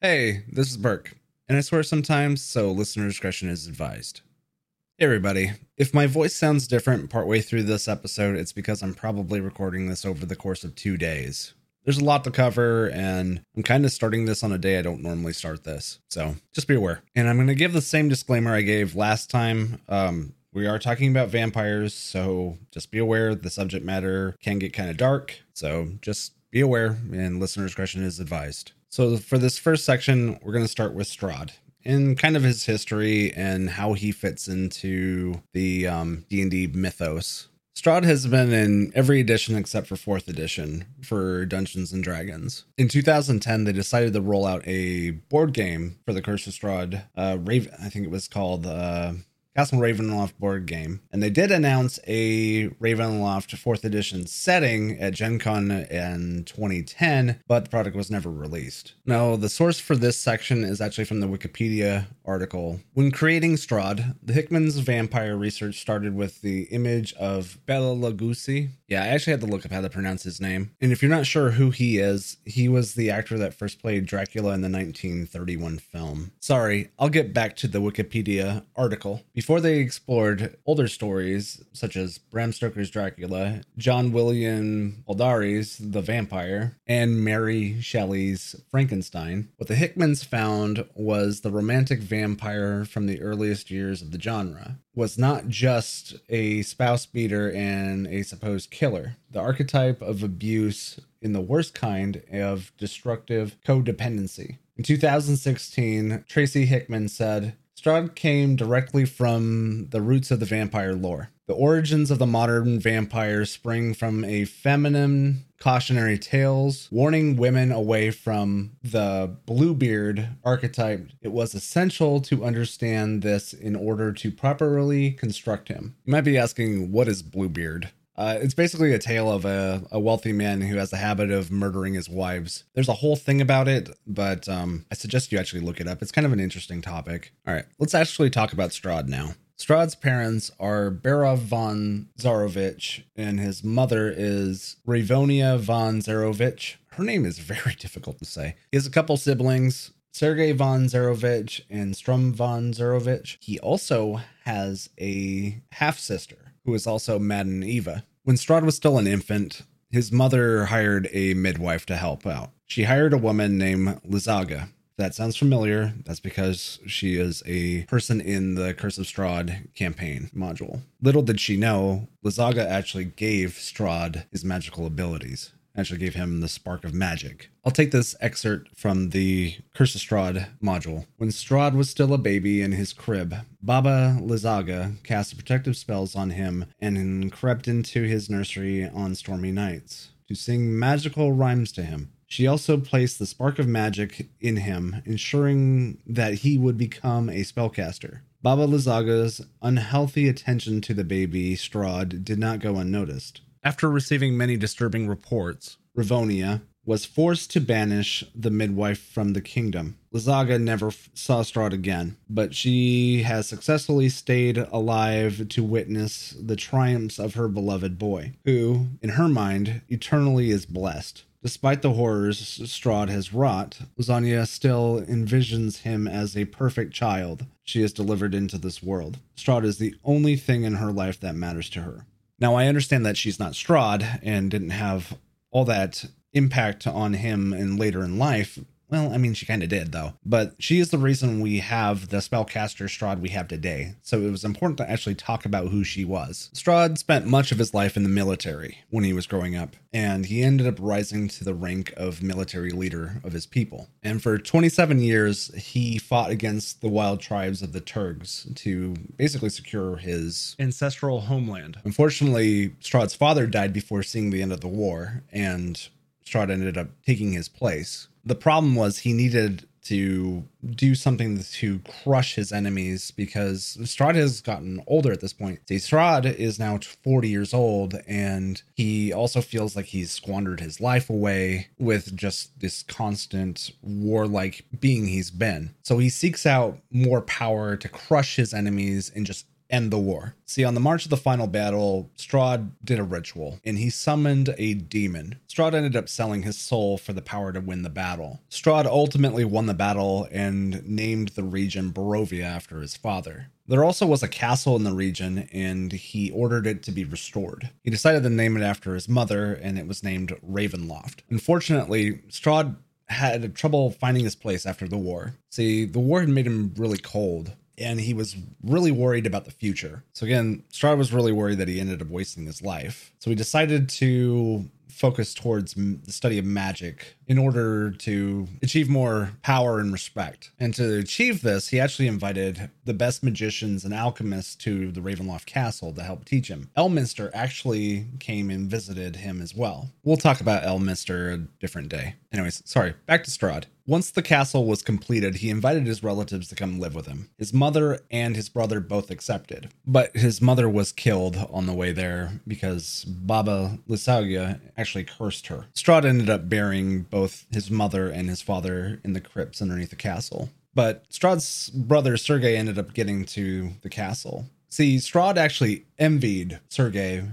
Hey, this is Burke, and I swear sometimes, so listener discretion is advised. Hey, everybody. If my voice sounds different partway through this episode, it's because I'm probably recording this over the course of two days. There's a lot to cover, and I'm kind of starting this on a day I don't normally start this. So just be aware. And I'm going to give the same disclaimer I gave last time. Um, we are talking about vampires, so just be aware the subject matter can get kind of dark. So just be aware, and listener discretion is advised. So for this first section, we're going to start with Strahd and kind of his history and how he fits into the um, D&D mythos. Strahd has been in every edition except for 4th edition for Dungeons and Dragons. In 2010, they decided to roll out a board game for the Curse of Strahd. Uh, Raven, I think it was called uh, Castle Ravenloft board game. And they did announce a Ravenloft 4th edition setting at Gen Con in 2010, but the product was never released. Now, the source for this section is actually from the Wikipedia article. When creating Strahd, the Hickman's vampire research started with the image of Bela Lugosi. Yeah, I actually had to look up how to pronounce his name. And if you're not sure who he is, he was the actor that first played Dracula in the 1931 film. Sorry, I'll get back to the Wikipedia article. Before they explored older stories such as Bram Stoker's Dracula, John William Baldari's The Vampire, and Mary Shelley's Frankenstein, what the Hickmans found was the romantic vampire from the earliest years of the genre was not just a spouse beater and a supposed killer. The archetype of abuse in the worst kind of destructive codependency. In 2016, Tracy Hickman said, Strahd came directly from the roots of the vampire lore. The origins of the modern vampire spring from a feminine cautionary tales warning women away from the Bluebeard archetype. It was essential to understand this in order to properly construct him. You might be asking, what is Bluebeard? Uh, it's basically a tale of a, a wealthy man who has the habit of murdering his wives. There's a whole thing about it, but um, I suggest you actually look it up. It's kind of an interesting topic. All right, let's actually talk about Strahd now. Strahd's parents are Barov von Zarovich, and his mother is Ravonia von Zarovich. Her name is very difficult to say. He has a couple siblings, Sergei von Zarovich and Sturm von Zarovich. He also has a half sister who is also Madame Eva. When Strahd was still an infant, his mother hired a midwife to help out. She hired a woman named Lysaga. That sounds familiar, that's because she is a person in the Curse of Strahd campaign module. Little did she know, Lysaga actually gave Strahd his magical abilities actually gave him the spark of magic. I'll take this excerpt from the Curse of Strahd module. When Strahd was still a baby in his crib, Baba Lysaga cast protective spells on him and crept into his nursery on stormy nights to sing magical rhymes to him. She also placed the spark of magic in him, ensuring that he would become a spellcaster. Baba Lysaga's unhealthy attention to the baby Strahd did not go unnoticed. After receiving many disturbing reports, Ravonia was forced to banish the midwife from the kingdom. Lysaga never f- saw Strahd again, but she has successfully stayed alive to witness the triumphs of her beloved boy, who, in her mind, eternally is blessed. Despite the horrors Strahd has wrought, Lysaga still envisions him as a perfect child she has delivered into this world. Strahd is the only thing in her life that matters to her. Now, I understand that she's not Strahd and didn't have all that impact on him and later in life. Well, I mean, she kind of did, though. But she is the reason we have the spellcaster Strahd we have today. So it was important to actually talk about who she was. Strahd spent much of his life in the military when he was growing up, and he ended up rising to the rank of military leader of his people. And for 27 years, he fought against the wild tribes of the Tergs to basically secure his ancestral homeland. Unfortunately, Strahd's father died before seeing the end of the war, and Strahd ended up taking his place. The problem was he needed to do something to crush his enemies because Strahd has gotten older at this point. See, Strahd is now 40 years old and he also feels like he's squandered his life away with just this constant warlike being he's been. So he seeks out more power to crush his enemies and just end the war. See, on the march of the final battle, Strahd did a ritual and he summoned a demon. Strahd ended up selling his soul for the power to win the battle. Strahd ultimately won the battle and named the region Barovia after his father. There also was a castle in the region, and he ordered it to be restored. He decided to name it after his mother, and it was named Ravenloft. Unfortunately, Strahd had trouble finding his place after the war. See, the war had made him really cold, and he was really worried about the future. So again, Strahd was really worried that he ended up wasting his life. So he decided to focus towards the study of magic in order to achieve more power and respect. And to achieve this, he actually invited the best magicians and alchemists to the Ravenloft castle to help teach him. Elminster actually came and visited him as well. We'll talk about Elminster a different day. Anyways, sorry, back to Strahd. Once the castle was completed, he invited his relatives to come live with him. His mother and his brother both accepted, but his mother was killed on the way there because Baba Lysaga actually cursed her. Strahd ended up burying both his mother and his father in the crypts underneath the castle. But Strahd's brother Sergei ended up getting to the castle. See, Strahd actually envied Sergei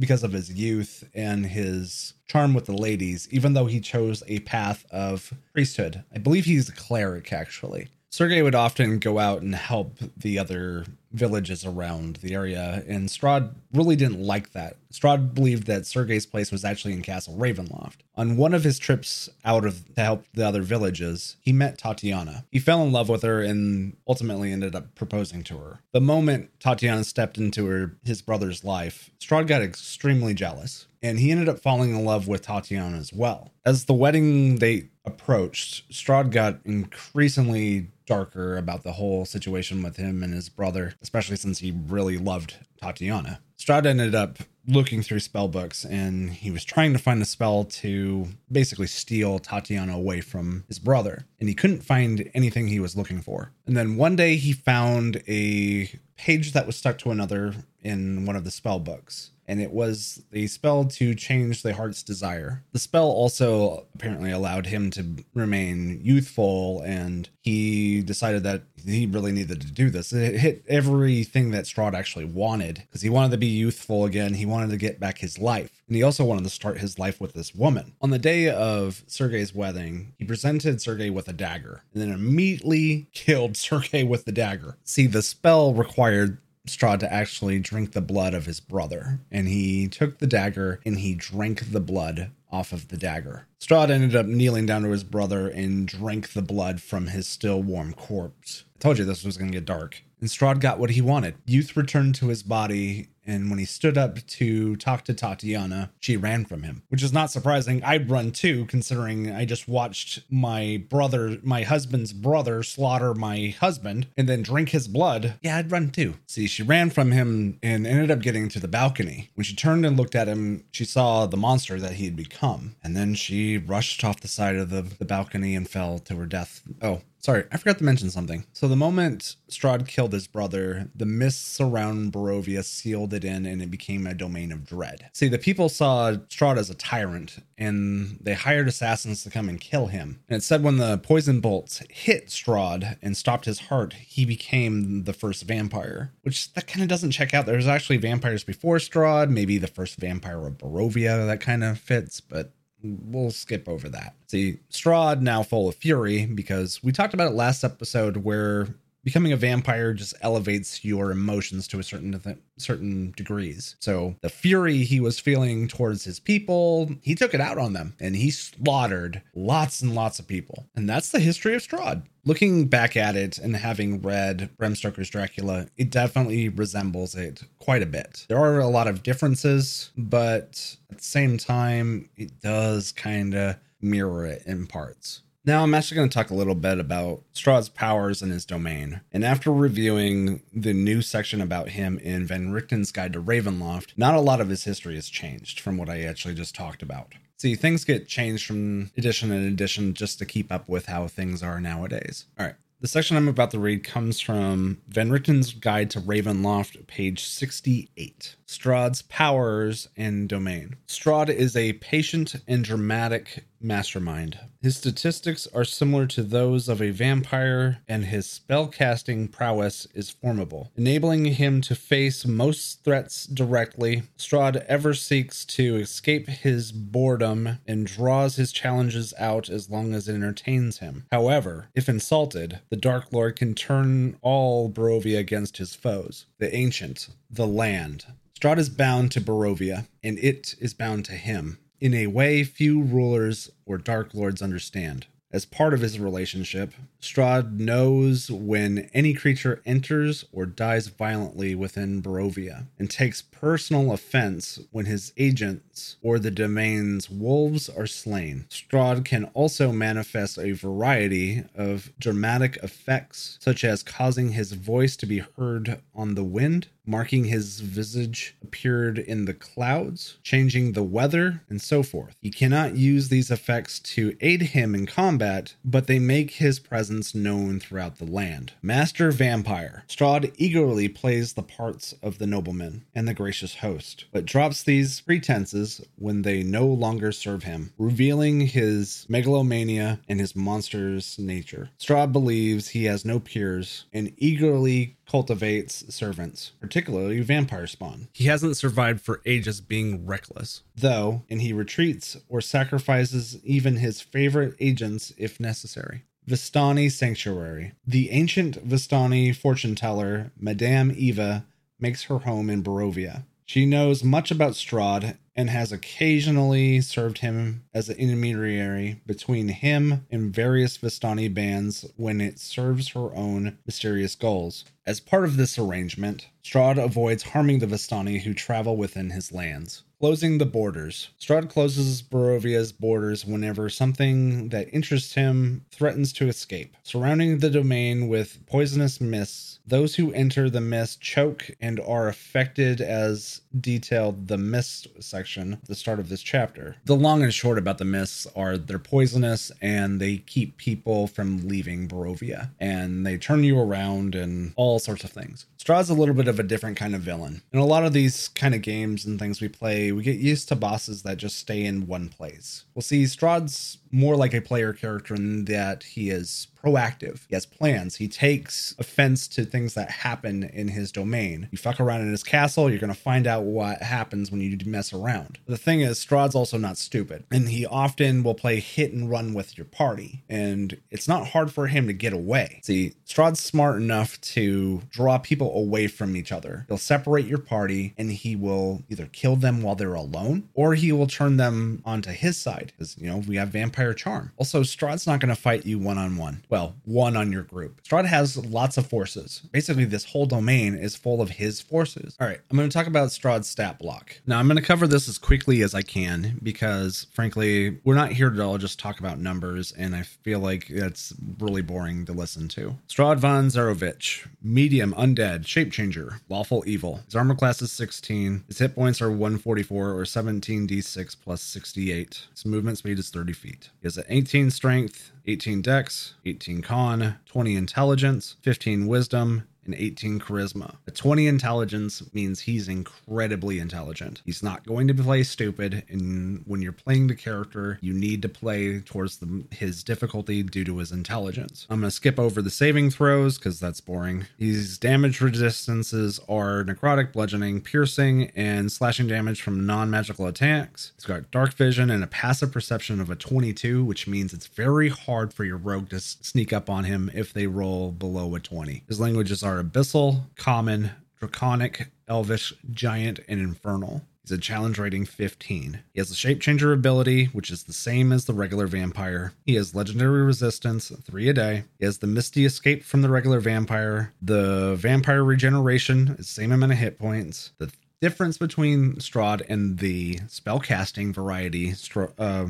because of his youth and his charm with the ladies, even though he chose a path of priesthood. I believe he's a cleric, actually. Sergei would often go out and help the other villages around the area, and Strahd really didn't like that. Strahd believed that Sergei's place was actually in Castle Ravenloft. On one of his trips out of to help the other villages, he met Tatiana. He fell in love with her and ultimately ended up proposing to her. The moment Tatiana stepped into her his brother's life, Strahd got extremely jealous, and he ended up falling in love with Tatiana as well. As the wedding date approached, Strahd got increasingly darker about the whole situation with him and his brother, especially since he really loved Tatiana. Strahd ended up looking through spell books and he was trying to find a spell to basically steal Tatiana away from his brother. And he couldn't find anything he was looking for. And then one day he found a page that was stuck to another in one of the spell books and it was a spell to change the heart's desire. The spell also apparently allowed him to remain youthful, and he decided that he really needed to do this. It hit everything that Strahd actually wanted because he wanted to be youthful again. He wanted to get back his life, and he also wanted to start his life with this woman. On the day of Sergei's wedding, he presented Sergei with a dagger and then immediately killed Sergei with the dagger. See, the spell required Strahd to actually drink the blood of his brother. And he took the dagger and he drank the blood off of the dagger. Strahd ended up kneeling down to his brother and drank the blood from his still warm corpse. I told you this was going to get dark. And Strahd got what he wanted. Youth returned to his body, and when he stood up to talk to Tatiana, she ran from him, which is not surprising. I'd run too, considering I just watched my brother, my husband's brother, slaughter my husband and then drink his blood. Yeah, I'd run too. See, she ran from him and ended up getting to the balcony. When she turned and looked at him, she saw the monster that he had become. And then she rushed off the side of the, the balcony and fell to her death. Oh, Sorry, I forgot to mention something. So the moment Strahd killed his brother, the mists around Barovia sealed it in and it became a domain of dread. See, the people saw Strahd as a tyrant and they hired assassins to come and kill him. And it said when the poison bolts hit Strahd and stopped his heart, he became the first vampire, which that kind of doesn't check out. There's actually vampires before Strahd, maybe the first vampire of Barovia that kind of fits, but we'll skip over that. See, Strahd now full of fury because we talked about it last episode where becoming a vampire just elevates your emotions to a certain th- certain degrees. So the fury he was feeling towards his people, he took it out on them and he slaughtered lots and lots of people. And that's the history of Strahd. Looking back at it and having read Bram Stoker's Dracula, it definitely resembles it quite a bit. There are a lot of differences, but at the same time, it does kind of mirror it in parts. Now, I'm actually going to talk a little bit about Strahd's powers and his domain. And after reviewing the new section about him in Van Richten's Guide to Ravenloft, not a lot of his history has changed from what I actually just talked about. See, things get changed from edition to edition just to keep up with how things are nowadays. All right. The section I'm about to read comes from Van Richten's Guide to Ravenloft, page 68. Strahd's powers and domain. Strahd is a patient and dramatic mastermind. His statistics are similar to those of a vampire, and his spellcasting prowess is formidable, enabling him to face most threats directly. Strahd ever seeks to escape his boredom and draws his challenges out as long as it entertains him. However, if insulted, the Dark Lord can turn all Barovia against his foes the ancient, the land. Strahd is bound to Barovia, and it is bound to him in a way few rulers or dark lords understand. As part of his relationship, Strahd knows when any creature enters or dies violently within Barovia and takes personal offense when his agents or the domain's wolves are slain. Strahd can also manifest a variety of dramatic effects, such as causing his voice to be heard on the wind, marking his visage appeared in the clouds, changing the weather, and so forth. He cannot use these effects to aid him in combat, but they make his presence known throughout the land. Master Vampire. Strahd eagerly plays the parts of the nobleman and the gracious host, but drops these pretenses when they no longer serve him, revealing his megalomania and his monstrous nature. Strahd believes he has no peers and eagerly cultivates servants, particularly vampire spawn. He hasn't survived for ages being reckless, though, and he retreats or sacrifices even his favorite agents if necessary. Vistani Sanctuary. The ancient Vistani fortune teller, Madame Eva, makes her home in Barovia. She knows much about Strahd and has occasionally served him as an intermediary between him and various Vistani bands when it serves her own mysterious goals. As part of this arrangement, Strahd avoids harming the Vistani who travel within his lands. Closing the borders. Strahd closes Barovia's borders whenever something that interests him threatens to escape. Surrounding the domain with poisonous mists, those who enter the mist choke and are affected as detailed the mist section at the start of this chapter. The long and short about the mists are they're poisonous and they keep people from leaving Barovia and they turn you around and all sorts of things. Strahd's a little bit of a different kind of villain. In a lot of these kind of games and things we play, we get used to bosses that just stay in one place. We'll see Strahd's more like a player character in that he is proactive. He has plans. He takes offense to things that happen in his domain. You fuck around in his castle, you're going to find out what happens when you mess around. The thing is, Strahd's also not stupid, and he often will play hit and run with your party, and it's not hard for him to get away. See, Strahd's smart enough to draw people away from each other. He'll separate your party, and he will either kill them while they're alone, or he will turn them onto his side. Because, you know, we have vampire charm. Also, Strahd's not going to fight you one on one well, one on your group. Strahd has lots of forces. Basically, this whole domain is full of his forces. All right, I'm going to talk about Strahd's stat block. Now, I'm going to cover this as quickly as I can because, frankly, we're not here to all just talk about numbers, and I feel like it's really boring to listen to. Strahd von Zarovich, medium, undead, shape changer, lawful evil. His armor class is 16. His hit points are 144 or 17d6 plus 68. His movement speed is 30 feet. He has an 18 strength, 18 dex, 18 con, 20 intelligence, 15 wisdom, and 18 charisma. A 20 intelligence means he's incredibly intelligent. He's not going to play stupid, and when you're playing the character, you need to play towards the, his difficulty due to his intelligence. I'm going to skip over the saving throws because that's boring. His damage resistances are necrotic, bludgeoning, piercing, and slashing damage from non magical attacks. He's got dark vision and a passive perception of a 22, which means it's very hard for your rogue to sneak up on him if they roll below a 20. His languages are abyssal, common, draconic, elvish, giant, and infernal. He's a challenge rating 15. He has the shape changer ability, which is the same as the regular vampire. He has legendary resistance, 3 a day. He has the misty escape from the regular vampire. The vampire regeneration is same amount of hit points. The difference between Strahd and the spellcasting variety uh,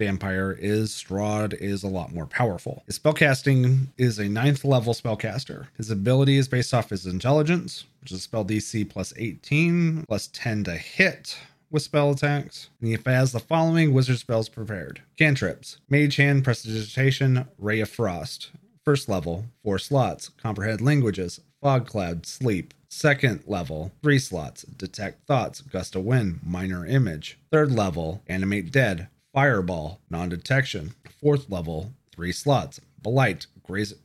vampire is Strahd is a lot more powerful. His spellcasting is a ninth level spellcaster. His ability is based off his intelligence, which is spell DC plus 18, plus 10 to hit with spell attacks. And he has the following wizard spells prepared cantrips, Mage Hand, Prestidigitation, Ray of Frost. First level, four slots, comprehend languages, fog cloud, sleep. Second level, three slots, detect thoughts, gust of wind, minor image. Third level, animate dead, fireball, non detection. Fourth level, three slots, blight,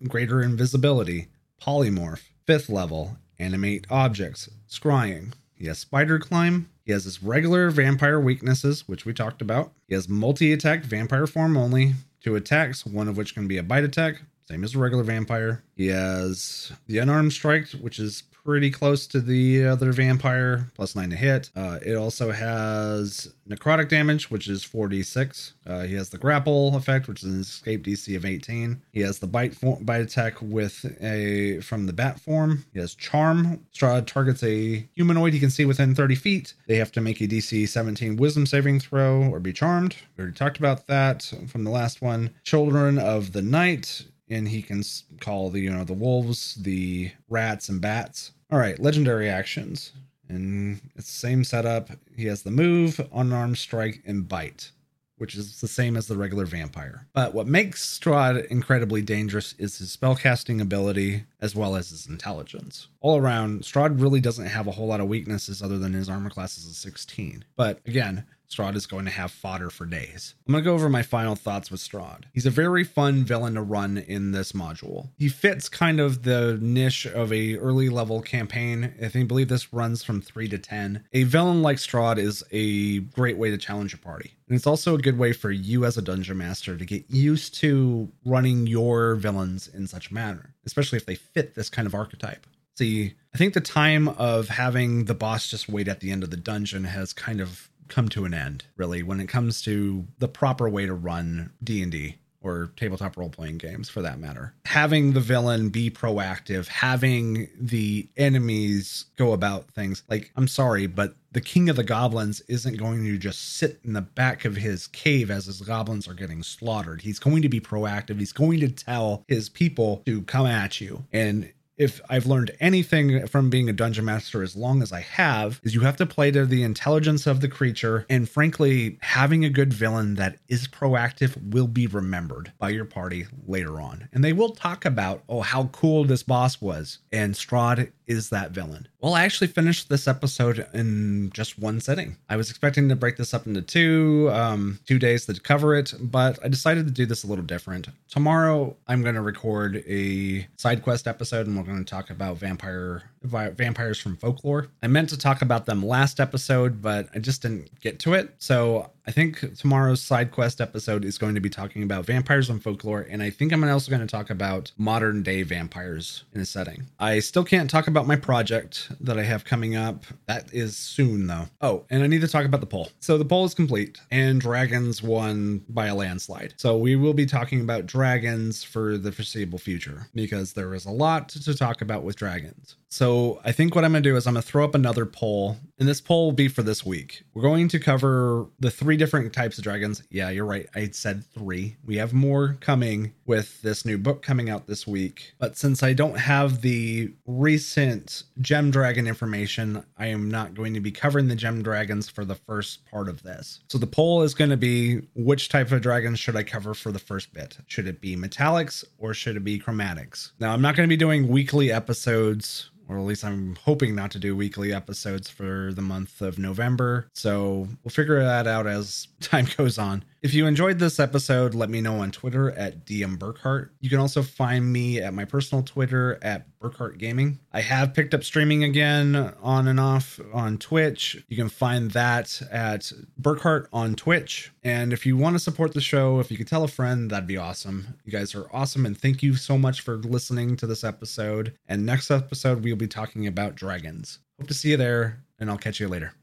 greater invisibility, polymorph. Fifth level, animate objects, scrying. He has spider climb. He has his regular vampire weaknesses, which we talked about. He has multi attack vampire form only, two attacks, one of which can be a bite attack, same as a regular vampire. He has the unarmed strike, which is pretty close to the other vampire, plus nine to hit. Uh, it also has necrotic damage, which is 46. Uh, he has the grapple effect, which is an escape DC of 18. He has the bite form, bite attack with a from the bat form. He has charm. Strahd targets a humanoid he can see within 30 feet. They have to make a DC 17 Wisdom saving throw or be charmed. We already talked about that from the last one. Children of the Night and he can call the you know the wolves, the rats, and bats. All right, legendary actions, and it's the same setup. He has the move, unarmed strike, and bite, which is the same as the regular vampire. But what makes Strahd incredibly dangerous is his spellcasting ability as well as his intelligence. All around, Strahd really doesn't have a whole lot of weaknesses other than his armor class is a 16. But again, Strahd is going to have fodder for days. I'm going to go over my final thoughts with Strahd. He's a very fun villain to run in this module. He fits kind of the niche of a early level campaign. I think believe this runs from 3 to 10. A villain like Strahd is a great way to challenge a party. And it's also a good way for you as a dungeon master to get used to running your villains in such a manner, especially if they fit this kind of archetype. See, I think the time of having the boss just wait at the end of the dungeon has kind of come to an end really when it comes to the proper way to run D&D or tabletop role playing games for that matter. Having the villain be proactive, having the enemies go about things. Like, I'm sorry, but the king of the goblins isn't going to just sit in the back of his cave as his goblins are getting slaughtered. He's going to be proactive. He's going to tell his people to come at you. And if I've learned anything from being a dungeon master as long as I have, is you have to play to the intelligence of the creature. And frankly, having a good villain that is proactive will be remembered by your party later on. And they will talk about, oh, how cool this boss was. And Strahd is that villain. Well, I actually finished this episode in just one sitting. I was expecting to break this up into two, um, two days to cover it, but I decided to do this a little different. Tomorrow, I'm going to record a side quest episode, and we're going to talk about vampire vampires from folklore. I meant to talk about them last episode, but I just didn't get to it. So I think tomorrow's side quest episode is going to be talking about vampires from folklore, and I think I'm also going to talk about modern day vampires in a setting. I still can't talk about my project that I have coming up. That is soon, though. Oh, and I need to talk about the poll. So the poll is complete, and dragons won by a landslide. So we will be talking about dragons for the foreseeable future because there is a lot to talk about with dragons. So I think what I'm going to do is I'm going to throw up another poll, and this poll will be for this week. We're going to cover the three different types of dragons. Yeah, you're right. I said three. We have more coming with this new book coming out this week. But since I don't have the recent gem dragon information, I am not going to be covering the gem dragons for the first part of this. So the poll is going to be which type of dragons should I cover for the first bit? Should it be metallics or should it be chromatics? Now, I'm not going to be doing weekly episodes or at least I'm hoping not to do weekly episodes for the month of November. So we'll figure that out as time goes on. If you enjoyed this episode, let me know on Twitter at DM Burkhart. You can also find me at my personal Twitter at Burkhart Gaming. I have picked up streaming again on and off on Twitch. You can find that at Burkhart on Twitch. And if you want to support the show, if you could tell a friend, that'd be awesome. You guys are awesome. And thank you so much for listening to this episode. And next episode, we'll be talking about dragons. Hope to see you there, and I'll catch you later.